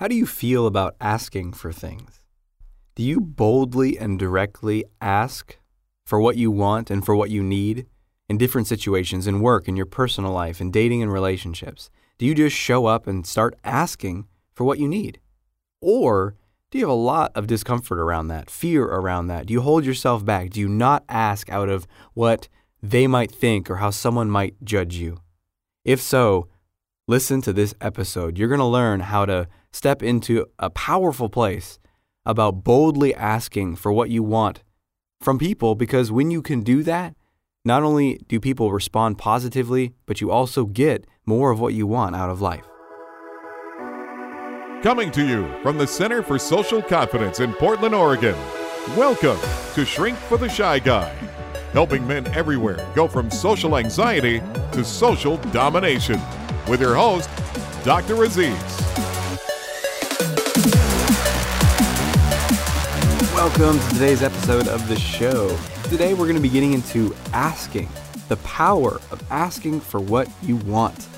How do you feel about asking for things? Do you boldly and directly ask for what you want and for what you need in different situations, in work, in your personal life, in dating and relationships? Do you just show up and start asking for what you need? Or do you have a lot of discomfort around that, fear around that? Do you hold yourself back? Do you not ask out of what they might think or how someone might judge you? If so, listen to this episode. You're going to learn how to step into a powerful place about boldly asking for what you want from people because when you can do that, not only do people respond positively, but you also get more of what you want out of life. Coming to you from the Center for Social Confidence in Portland, Oregon. Welcome to Shrink for the Shy Guy, helping men everywhere go from social anxiety to social domination. With your host, Dr. Aziz. Welcome to today's episode of the show. Today we're going to be getting into asking, the power of asking for what you want,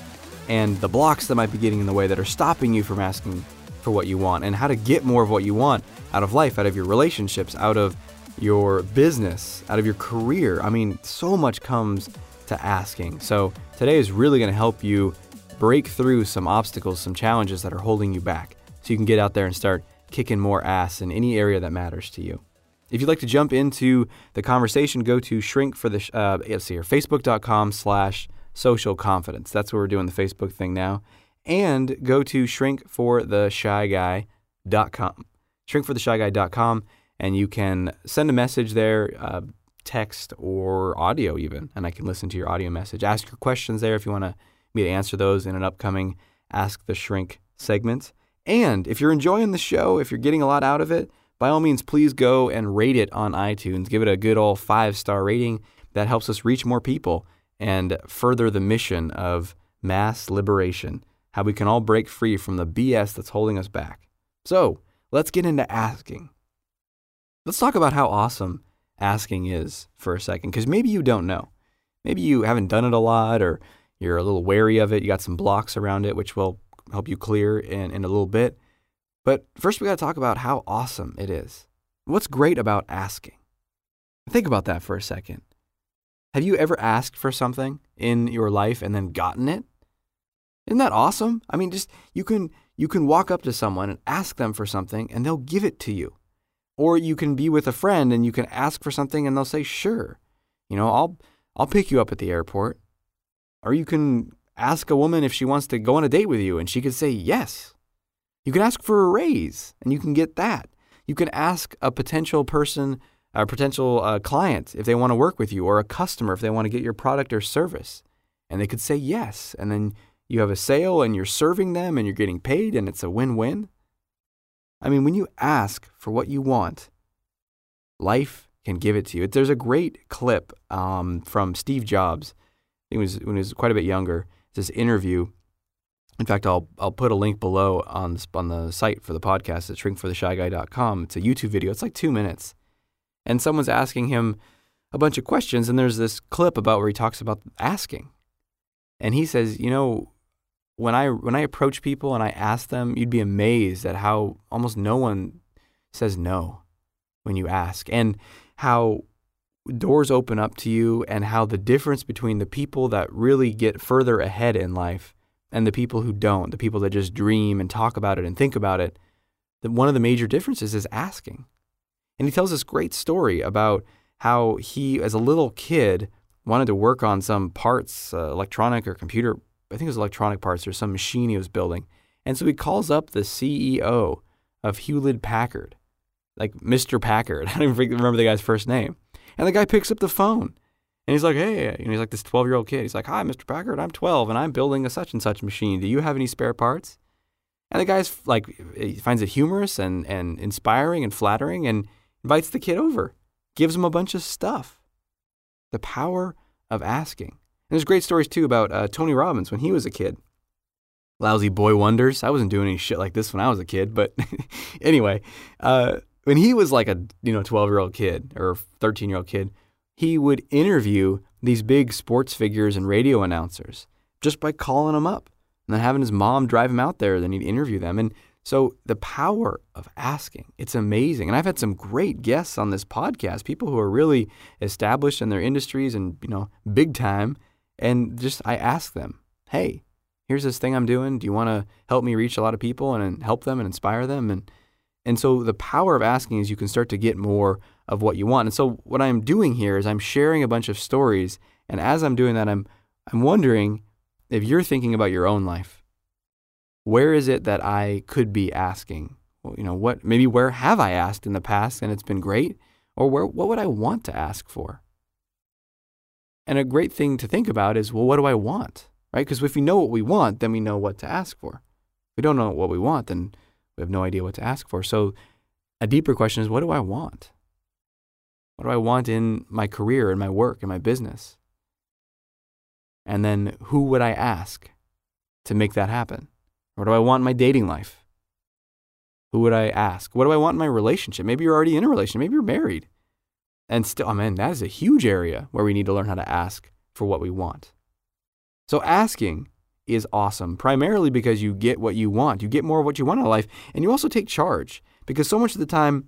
and the blocks that might be getting in the way that are stopping you from asking for what you want, and how to get more of what you want out of life, out of your relationships, out of your business, out of your career. I mean, so much comes to asking. So today is really going to help you break through some obstacles, some challenges that are holding you back, so you can get out there and start kicking more ass in any area that matters to you. If you'd like to jump into the conversation, go to shrink for the uh, let's see here, facebook.com slash social confidence. That's where we're doing the Facebook thing now. And go to shrink for the shy guy.com. Shrink for the shrinkfortheshyguy.com. Shrinkfortheshyguy.com, and you can send a message there, uh, text or audio even, and I can listen to your audio message. Ask your questions there if you want to me to answer those in an upcoming Ask the Shrink segment. And if you're enjoying the show, if you're getting a lot out of it, by all means, please go and rate it on iTunes. Give it a good old five star rating. That helps us reach more people and further the mission of mass liberation, how we can all break free from the BS that's holding us back. So let's get into asking. Let's talk about how awesome asking is for a second, because maybe you don't know. Maybe you haven't done it a lot or you're a little wary of it. You got some blocks around it, which will help you clear in, in a little bit. But first, we got to talk about how awesome it is. What's great about asking? Think about that for a second. Have you ever asked for something in your life and then gotten it? Isn't that awesome? I mean, just you can you can walk up to someone and ask them for something and they'll give it to you. Or you can be with a friend and you can ask for something and they'll say, "Sure." You know, I'll I'll pick you up at the airport. Or you can ask a woman if she wants to go on a date with you and she could say yes. You can ask for a raise and you can get that. You can ask a potential person, a potential uh, client if they want to work with you or a customer if they want to get your product or service. And they could say yes. And then you have a sale and you're serving them and you're getting paid and it's a win win. I mean, when you ask for what you want, life can give it to you. There's a great clip um, from Steve Jobs. It was when he was quite a bit younger this interview. In fact, I'll I'll put a link below on on the site for the podcast at shrinkfortheshyguy.com. It's a YouTube video. It's like two minutes, and someone's asking him a bunch of questions, and there's this clip about where he talks about asking, and he says, you know, when I when I approach people and I ask them, you'd be amazed at how almost no one says no when you ask, and how doors open up to you and how the difference between the people that really get further ahead in life and the people who don't, the people that just dream and talk about it and think about it, that one of the major differences is asking. And he tells this great story about how he, as a little kid, wanted to work on some parts, uh, electronic or computer, I think it was electronic parts or some machine he was building. And so he calls up the CEO of Hewlett Packard, like Mr. Packard. I don't even remember the guy's first name. And the guy picks up the phone and he's like, hey, and he's like this 12 year old kid. He's like, hi, Mr. Packard, I'm 12 and I'm building a such and such machine. Do you have any spare parts? And the guy's like, he finds it humorous and, and inspiring and flattering and invites the kid over, gives him a bunch of stuff. The power of asking. And there's great stories too about uh, Tony Robbins when he was a kid. Lousy boy wonders. I wasn't doing any shit like this when I was a kid, but anyway, uh, when he was like a you know 12 year old kid or 13 year old kid, he would interview these big sports figures and radio announcers just by calling them up and then having his mom drive him out there. Then he'd interview them. And So the power of asking, it's amazing. And I've had some great guests on this podcast, people who are really established in their industries and, you know, big time. And just I ask them, hey, here's this thing I'm doing. Do you want to help me reach a lot of people and help them and inspire them? And and so the power of asking is you can start to get more of what you want. And so what I'm doing here is I'm sharing a bunch of stories. And as I'm doing that, I'm I'm wondering if you're thinking about your own life where is it that I could be asking? Well, you know, what maybe where have I asked in the past and it's been great? Or where what would I want to ask for? And a great thing to think about is, well, what do I want? Right? Because if we know what we want, then we know what to ask for. If we don't know what we want, then we have no idea what to ask for. So a deeper question is, what do I want? What do I want in my career, in my work, in my business? And then who would I ask to make that happen? What do I want in my dating life? Who would I ask? What do I want in my relationship? Maybe you're already in a relationship. Maybe you're married. And still, oh man, that is a huge area where we need to learn how to ask for what we want. So asking is awesome, primarily because you get what you want. You get more of what you want in life, and you also take charge because so much of the time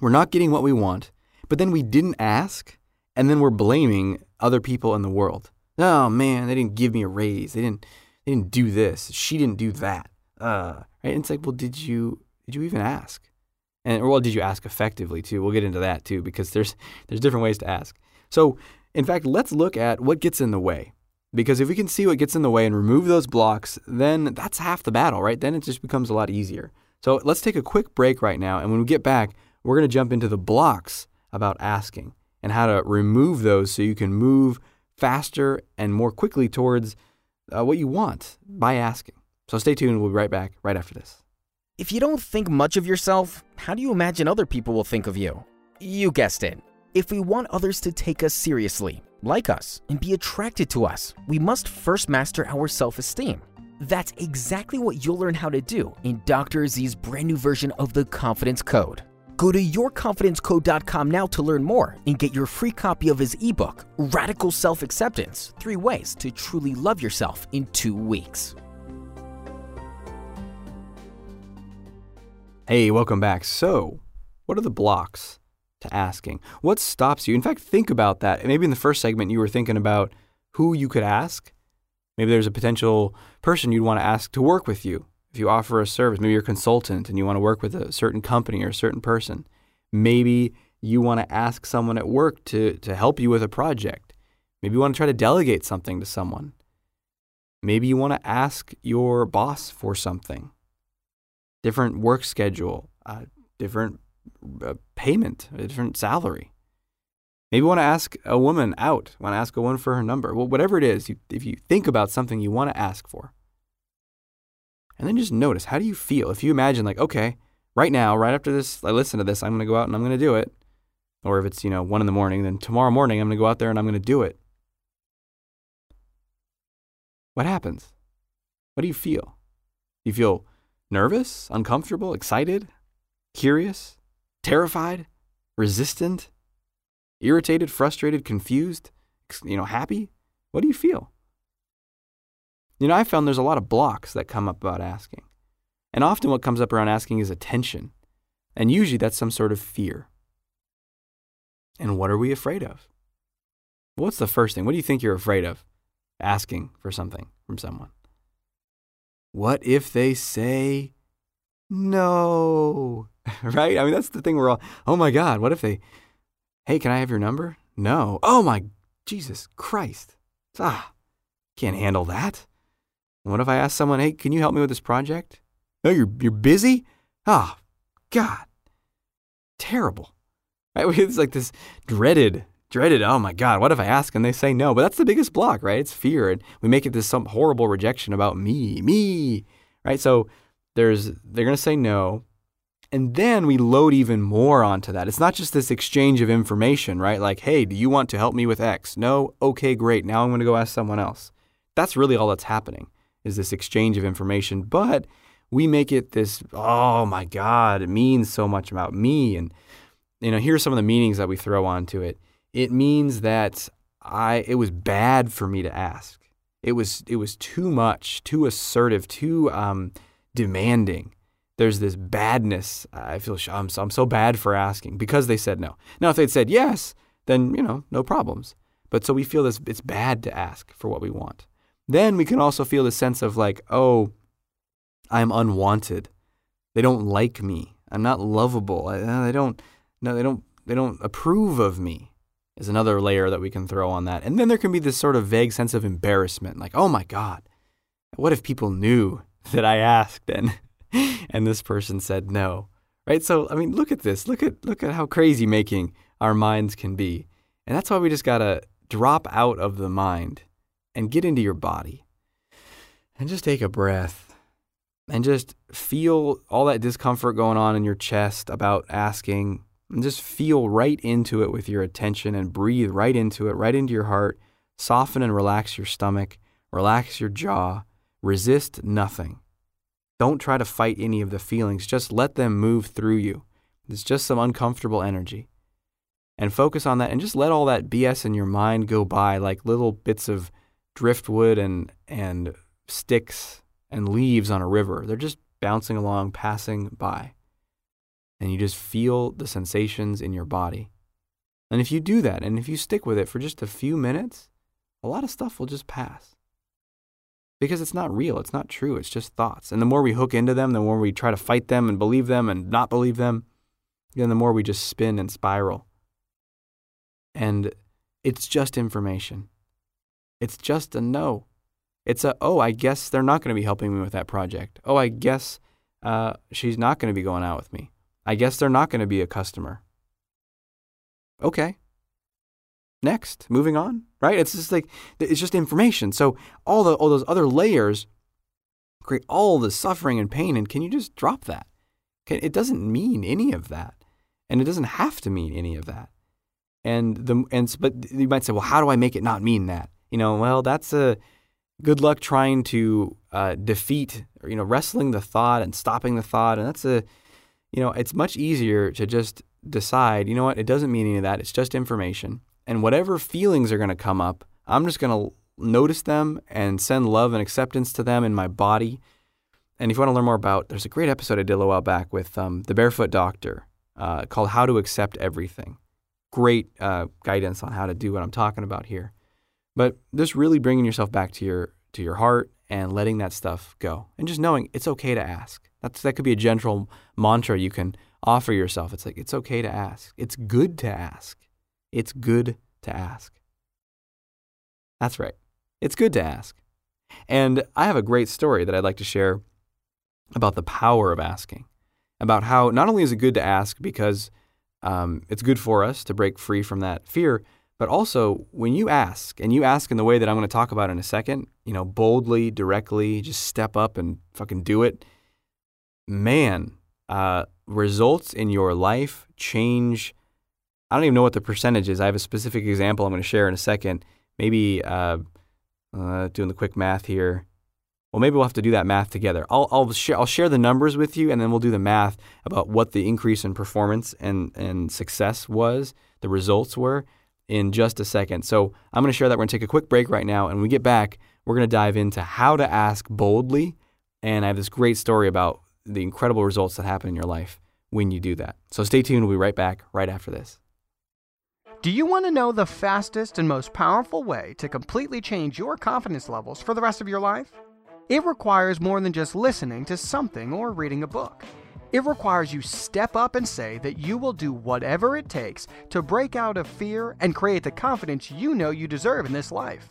we're not getting what we want, but then we didn't ask, and then we're blaming other people in the world. Oh man, they didn't give me a raise. They didn't they didn't do this. She didn't do that. Uh, right? And it's like, well, did you did you even ask? And or well, did you ask effectively too? We'll get into that too because there's there's different ways to ask. So, in fact, let's look at what gets in the way. Because if we can see what gets in the way and remove those blocks, then that's half the battle, right? Then it just becomes a lot easier. So let's take a quick break right now. And when we get back, we're going to jump into the blocks about asking and how to remove those so you can move faster and more quickly towards uh, what you want by asking. So stay tuned. We'll be right back right after this. If you don't think much of yourself, how do you imagine other people will think of you? You guessed it. If we want others to take us seriously, like us, and be attracted to us, we must first master our self esteem. That's exactly what you'll learn how to do in Dr. Z's brand new version of the Confidence Code. Go to yourconfidencecode.com now to learn more and get your free copy of his ebook, Radical Self Acceptance Three Ways to Truly Love Yourself in Two Weeks. Hey, welcome back. So, what are the blocks to asking? What stops you? In fact, think about that. Maybe in the first segment, you were thinking about who you could ask. Maybe there's a potential person you'd want to ask to work with you if you offer a service, maybe you're a consultant and you want to work with a certain company or a certain person, maybe you want to ask someone at work to, to help you with a project. Maybe you want to try to delegate something to someone. Maybe you want to ask your boss for something. Different work schedule, uh, different uh, payment, a different salary. Maybe you want to ask a woman out, want to ask a woman for her number. Well, whatever it is, you, if you think about something you want to ask for, and then just notice how do you feel? If you imagine, like, okay, right now, right after this, I listen to this, I'm going to go out and I'm going to do it. Or if it's, you know, one in the morning, then tomorrow morning, I'm going to go out there and I'm going to do it. What happens? What do you feel? You feel nervous, uncomfortable, excited, curious, terrified, resistant, irritated, frustrated, confused, you know, happy? What do you feel? You know, I found there's a lot of blocks that come up about asking. And often what comes up around asking is attention. And usually that's some sort of fear. And what are we afraid of? What's the first thing? What do you think you're afraid of asking for something from someone? What if they say no? right? I mean, that's the thing we're all, oh my God, what if they, hey, can I have your number? No. Oh my Jesus Christ. Ah, can't handle that. And what if I ask someone, hey, can you help me with this project? No, you're, you're busy? Oh, God. Terrible. Right? It's like this dreaded, dreaded, oh my God, what if I ask and they say no? But that's the biggest block, right? It's fear. And we make it this some horrible rejection about me, me, right? So there's, they're going to say no. And then we load even more onto that. It's not just this exchange of information, right? Like, hey, do you want to help me with X? No? Okay, great. Now I'm going to go ask someone else. That's really all that's happening is this exchange of information, but we make it this, oh my God, it means so much about me. And, you know, here's some of the meanings that we throw onto it. It means that I, it was bad for me to ask. It was, it was too much, too assertive, too um, demanding. there's this badness. I feel I'm so, I'm so bad for asking because they said no. Now, if they'd said yes, then, you know, no problems. But so we feel this, it's bad to ask for what we want. Then we can also feel the sense of like, oh, I'm unwanted. They don't like me. I'm not lovable. I, uh, they don't, no, they don't, they don't approve of me is another layer that we can throw on that. And then there can be this sort of vague sense of embarrassment, like, oh my God, what if people knew that I asked and and this person said no? Right? So I mean, look at this. Look at look at how crazy making our minds can be. And that's why we just gotta drop out of the mind and get into your body. And just take a breath and just feel all that discomfort going on in your chest about asking and just feel right into it with your attention and breathe right into it, right into your heart. Soften and relax your stomach, relax your jaw, resist nothing. Don't try to fight any of the feelings, just let them move through you. It's just some uncomfortable energy. And focus on that and just let all that BS in your mind go by like little bits of driftwood and, and sticks and leaves on a river. They're just bouncing along, passing by and you just feel the sensations in your body. And if you do that, and if you stick with it for just a few minutes, a lot of stuff will just pass. Because it's not real, it's not true, it's just thoughts. And the more we hook into them, the more we try to fight them and believe them and not believe them, then the more we just spin and spiral. And it's just information. It's just a no. It's a, oh, I guess they're not going to be helping me with that project. Oh, I guess uh, she's not going to be going out with me. I guess they're not going to be a customer. Okay. Next, moving on, right? It's just like it's just information. So all the all those other layers create all the suffering and pain and can you just drop that? It doesn't mean any of that. And it doesn't have to mean any of that. And the and but you might say, well, how do I make it not mean that? You know, well, that's a good luck trying to uh, defeat, or, you know, wrestling the thought and stopping the thought, and that's a you know, it's much easier to just decide, you know what, it doesn't mean any of that. It's just information. And whatever feelings are going to come up, I'm just going to notice them and send love and acceptance to them in my body. And if you want to learn more about, there's a great episode I did a while back with um, the Barefoot Doctor uh, called How to Accept Everything. Great uh, guidance on how to do what I'm talking about here. But just really bringing yourself back to your to your heart and letting that stuff go, and just knowing it's okay to ask. That's that could be a gentle mantra you can offer yourself. It's like it's okay to ask. It's good to ask. It's good to ask. That's right. It's good to ask. And I have a great story that I'd like to share about the power of asking, about how not only is it good to ask because um, it's good for us to break free from that fear, but also when you ask, and you ask in the way that I'm going to talk about in a second, you know, boldly, directly, just step up and fucking do it man, uh, results in your life change. I don't even know what the percentage is. I have a specific example I'm going to share in a second. Maybe uh, uh, doing the quick math here. Well, maybe we'll have to do that math together. I'll I'll share I'll share the numbers with you, and then we'll do the math about what the increase in performance and and success was, the results were, in just a second. So I'm going to share that. We're going to take a quick break right now, and when we get back, we're going to dive into how to ask boldly. And I have this great story about the incredible results that happen in your life when you do that. So stay tuned. We'll be right back right after this. Do you want to know the fastest and most powerful way to completely change your confidence levels for the rest of your life? It requires more than just listening to something or reading a book. It requires you step up and say that you will do whatever it takes to break out of fear and create the confidence you know you deserve in this life.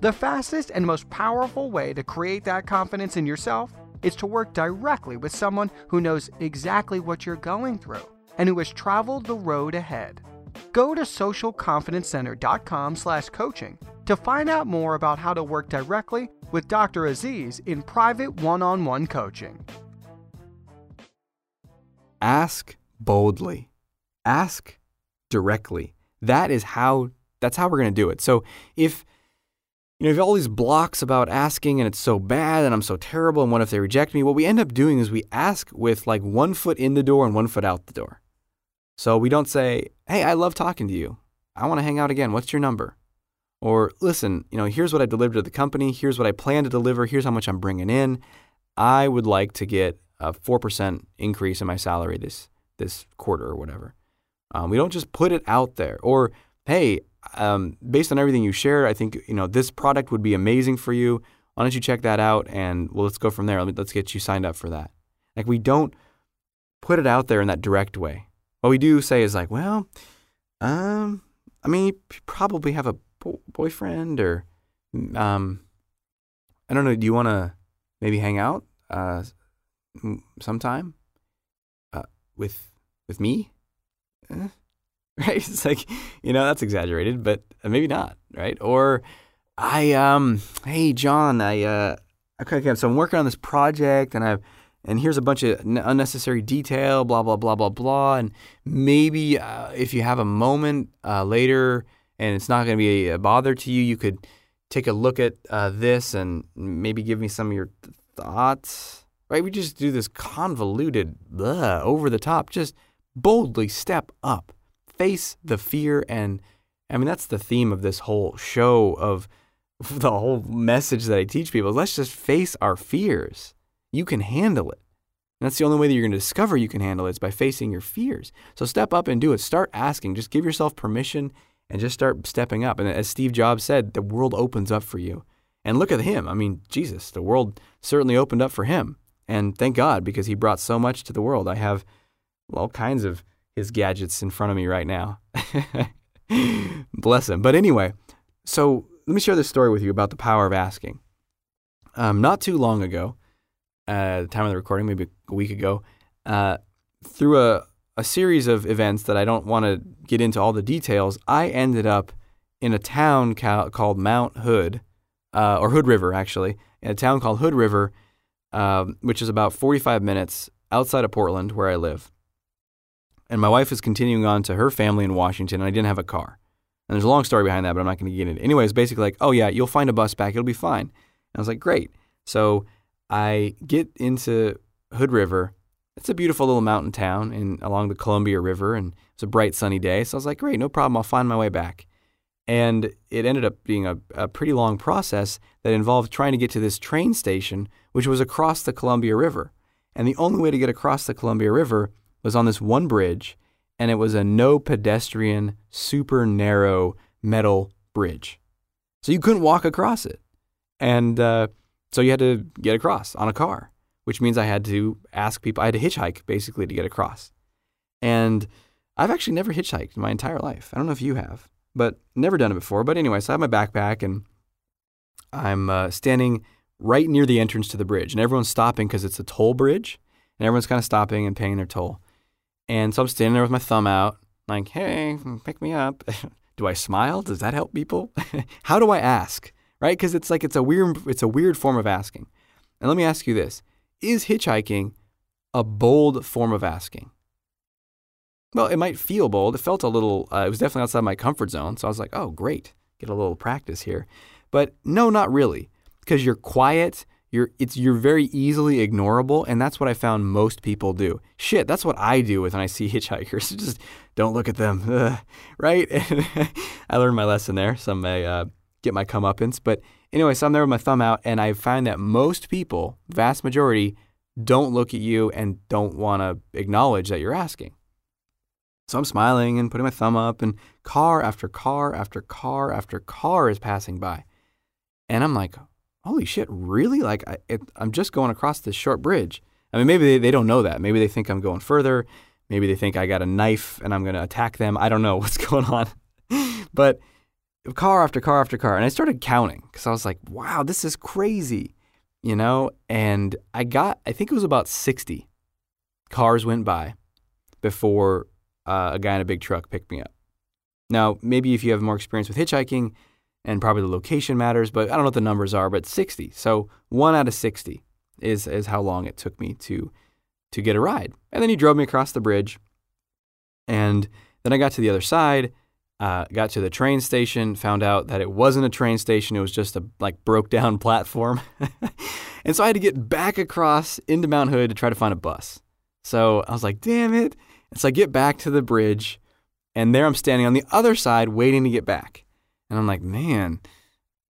The fastest and most powerful way to create that confidence in yourself is to work directly with someone who knows exactly what you're going through and who has traveled the road ahead. Go to socialconfidencecenter.com/coaching to find out more about how to work directly with Dr. Aziz in private one-on-one coaching. Ask boldly. Ask directly. That is how that's how we're going to do it. So if you know, have all these blocks about asking and it's so bad and I'm so terrible and what if they reject me? What we end up doing is we ask with like one foot in the door and one foot out the door. So we don't say, hey, I love talking to you. I want to hang out again. What's your number? Or listen, you know, here's what I delivered to the company. Here's what I plan to deliver. Here's how much I'm bringing in. I would like to get a four percent increase in my salary this this quarter or whatever. Um, we don't just put it out there. Or hey, um, based on everything you shared, I think you know this product would be amazing for you. Why don't you check that out and well, let's go from there. Let's get you signed up for that. Like we don't put it out there in that direct way. What we do say is like, well, um, I mean, you probably have a bo- boyfriend or, um, I don't know. Do you want to maybe hang out uh, sometime uh, with with me? Eh? Right? It's like you know that's exaggerated, but maybe not, right? Or I um, hey John, I uh, okay, so I'm working on this project and I've and here's a bunch of unnecessary detail, blah, blah, blah, blah, blah. And maybe uh, if you have a moment uh, later and it's not going to be a bother to you, you could take a look at uh, this and maybe give me some of your th- thoughts. Right? We just do this convoluted, blah, over the top, just boldly step up, face the fear. And I mean, that's the theme of this whole show of the whole message that I teach people. Let's just face our fears you can handle it. And that's the only way that you're going to discover you can handle it is by facing your fears. So step up and do it. Start asking. Just give yourself permission and just start stepping up. And as Steve Jobs said, the world opens up for you. And look at him. I mean, Jesus, the world certainly opened up for him. And thank God because he brought so much to the world. I have all kinds of his gadgets in front of me right now. Bless him. But anyway, so let me share this story with you about the power of asking. Um, not too long ago, uh, the time of the recording, maybe a week ago, uh, through a, a series of events that I don't want to get into all the details, I ended up in a town ca- called Mount Hood, uh, or Hood River, actually, in a town called Hood River, um, which is about 45 minutes outside of Portland, where I live. And my wife is continuing on to her family in Washington, and I didn't have a car. And there's a long story behind that, but I'm not going to get into it. Anyway, it's basically like, oh, yeah, you'll find a bus back. It'll be fine. And I was like, great. So I get into Hood River. It's a beautiful little mountain town in along the Columbia River, and it's a bright sunny day. So I was like, great, no problem. I'll find my way back. And it ended up being a, a pretty long process that involved trying to get to this train station, which was across the Columbia River. And the only way to get across the Columbia River was on this one bridge, and it was a no pedestrian, super narrow metal bridge. So you couldn't walk across it. And uh, so you had to get across on a car, which means I had to ask people, I had to hitchhike basically to get across. And I've actually never hitchhiked in my entire life. I don't know if you have, but never done it before. But anyway, so I have my backpack and I'm uh, standing right near the entrance to the bridge, and everyone's stopping because it's a toll bridge, and everyone's kind of stopping and paying their toll. And so I'm standing there with my thumb out, like, hey, pick me up. do I smile? Does that help people? How do I ask? Right? Because it's like it's a weird it's a weird form of asking. And let me ask you this: Is hitchhiking a bold form of asking? Well, it might feel bold. It felt a little. Uh, it was definitely outside my comfort zone. So I was like, oh, great, get a little practice here. But no, not really, because you're quiet. You're it's you're very easily ignorable, and that's what I found most people do. Shit, that's what I do with when I see hitchhikers. Just don't look at them, Ugh, right? I learned my lesson there. Some uh, get my comeuppance. But anyway, so I'm there with my thumb out, and I find that most people, vast majority, don't look at you and don't want to acknowledge that you're asking. So I'm smiling and putting my thumb up, and car after car after car after car is passing by. And I'm like, holy shit, really? Like, I, am just going across this short bridge. I mean, maybe they, they don't know that. Maybe they think I'm going further. Maybe they think I got a knife and I'm going to attack them. I don't know what's going on. but car after car after car. And I started counting because I was like, wow, this is crazy, you know? And I got, I think it was about 60 cars went by before uh, a guy in a big truck picked me up. Now, maybe if you have more experience with hitchhiking, and probably the location matters, but I don't know what the numbers are, but 60. So one out of 60 is, is how long it took me to, to get a ride. And then he drove me across the bridge. And then I got to the other side uh, got to the train station, found out that it wasn't a train station; it was just a like broke down platform, and so I had to get back across into Mount Hood to try to find a bus. So I was like, "Damn it!" And so I get back to the bridge, and there I'm standing on the other side waiting to get back, and I'm like, "Man,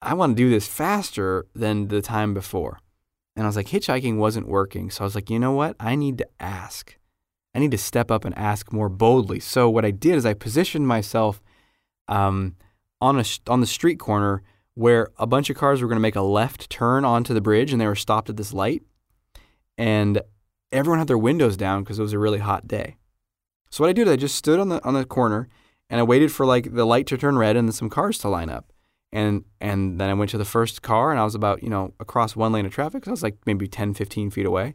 I want to do this faster than the time before." And I was like, hitchhiking wasn't working. So I was like, you know what? I need to ask. I need to step up and ask more boldly. So what I did is I positioned myself um, on a on the street corner where a bunch of cars were going to make a left turn onto the bridge, and they were stopped at this light, and everyone had their windows down because it was a really hot day. So what I did I just stood on the on the corner and I waited for like the light to turn red and then some cars to line up. And and then I went to the first car and I was about, you know, across one lane of traffic. So I was like maybe 10, 15 feet away.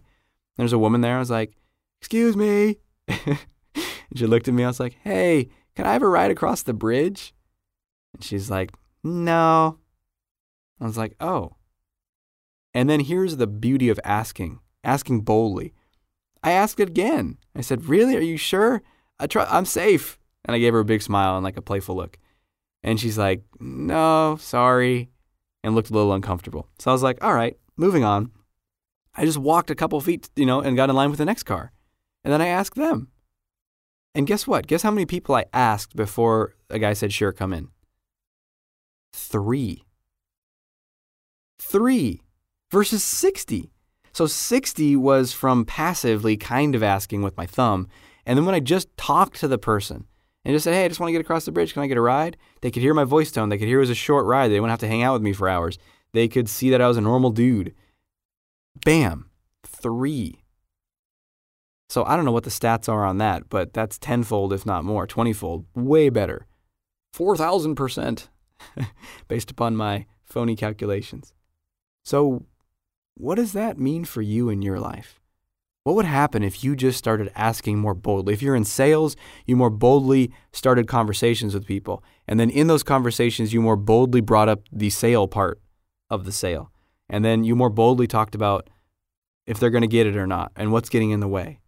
There's a woman there. I was like, excuse me. and she looked at me. I was like, hey, can I have a ride across the bridge? And she's like, no. I was like, oh. And then here's the beauty of asking, asking boldly. I asked again. I said, really? Are you sure? I try, I'm safe. And I gave her a big smile and like a playful look. And she's like, no, sorry. And looked a little uncomfortable. So I was like, all right, moving on. I just walked a couple feet, you know, and got in line with the next car. And then I asked them. And guess what? Guess how many people I asked before a guy said, sure, come in? Three. Three versus 60. So 60 was from passively kind of asking with my thumb. And then when I just talked to the person and just said, hey, I just want to get across the bridge, can I get a ride? They could hear my voice tone. They could hear it was a short ride. They wouldn't have to hang out with me for hours. They could see that I was a normal dude. Bam, three. So I don't know what the stats are on that, but that's tenfold, if not more, 20 fold, way better. 4,000% based upon my phony calculations. So, what does that mean for you in your life? What would happen if you just started asking more boldly? If you're in sales, you more boldly started conversations with people. And then in those conversations, you more boldly brought up the sale part of the sale. And then you more boldly talked about if they're going to get it or not and what's getting in the way.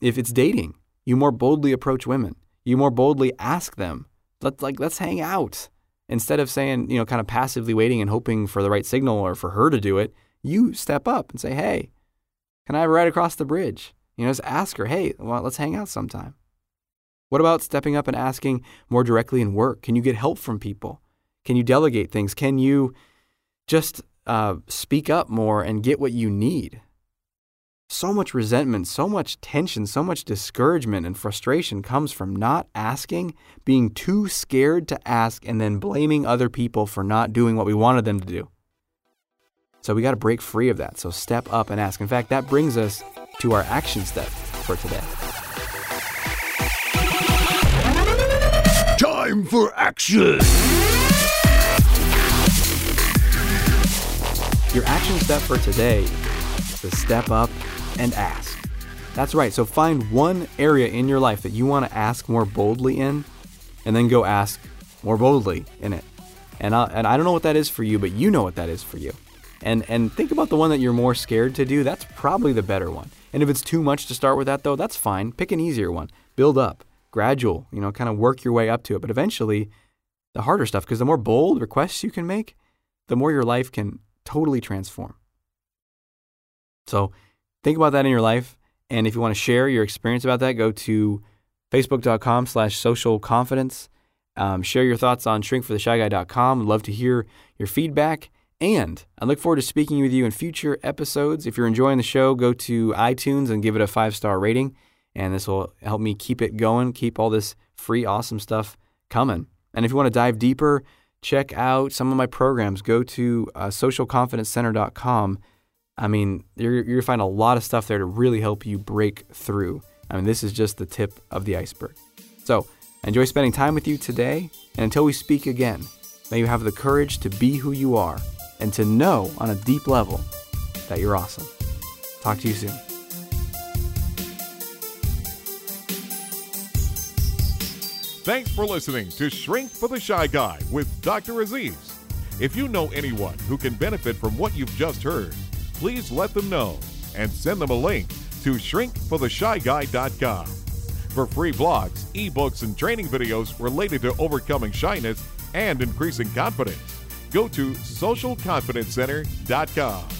If it's dating, you more boldly approach women. You more boldly ask them, let's like let's hang out. Instead of saying, you know, kind of passively waiting and hoping for the right signal or for her to do it, you step up and say, "Hey, can I ride across the bridge?" You know, just ask her, "Hey, well, let's hang out sometime." What about stepping up and asking more directly in work? Can you get help from people? Can you delegate things? Can you just uh, speak up more and get what you need? So much resentment, so much tension, so much discouragement and frustration comes from not asking, being too scared to ask, and then blaming other people for not doing what we wanted them to do. So we got to break free of that. So step up and ask. In fact, that brings us to our action step for today. Time for action! Your action step for today is to step up and ask. That's right. So find one area in your life that you want to ask more boldly in, and then go ask more boldly in it. And I, and I don't know what that is for you, but you know what that is for you. And and think about the one that you're more scared to do. That's probably the better one. And if it's too much to start with that though, that's fine. Pick an easier one. Build up, gradual. You know, kind of work your way up to it. But eventually, the harder stuff, because the more bold requests you can make, the more your life can totally transform. So think about that in your life. And if you want to share your experience about that, go to facebook.com slash social confidence. Um, share your thoughts on shrinkfortheshyguy.com. Love to hear your feedback. And I look forward to speaking with you in future episodes. If you're enjoying the show, go to iTunes and give it a five star rating. And this will help me keep it going, keep all this free, awesome stuff coming. And if you want to dive deeper, check out some of my programs. Go to uh, socialconfidencecenter.com. I mean, you're, you're going to find a lot of stuff there to really help you break through. I mean, this is just the tip of the iceberg. So, enjoy spending time with you today. And until we speak again, may you have the courage to be who you are and to know on a deep level that you're awesome. Talk to you soon. Thanks for listening to Shrink for the Shy Guy with Dr. Aziz. If you know anyone who can benefit from what you've just heard, please let them know and send them a link to shrinkfortheshyguy.com. For free blogs, ebooks, and training videos related to overcoming shyness and increasing confidence, go to socialconfidencecenter.com.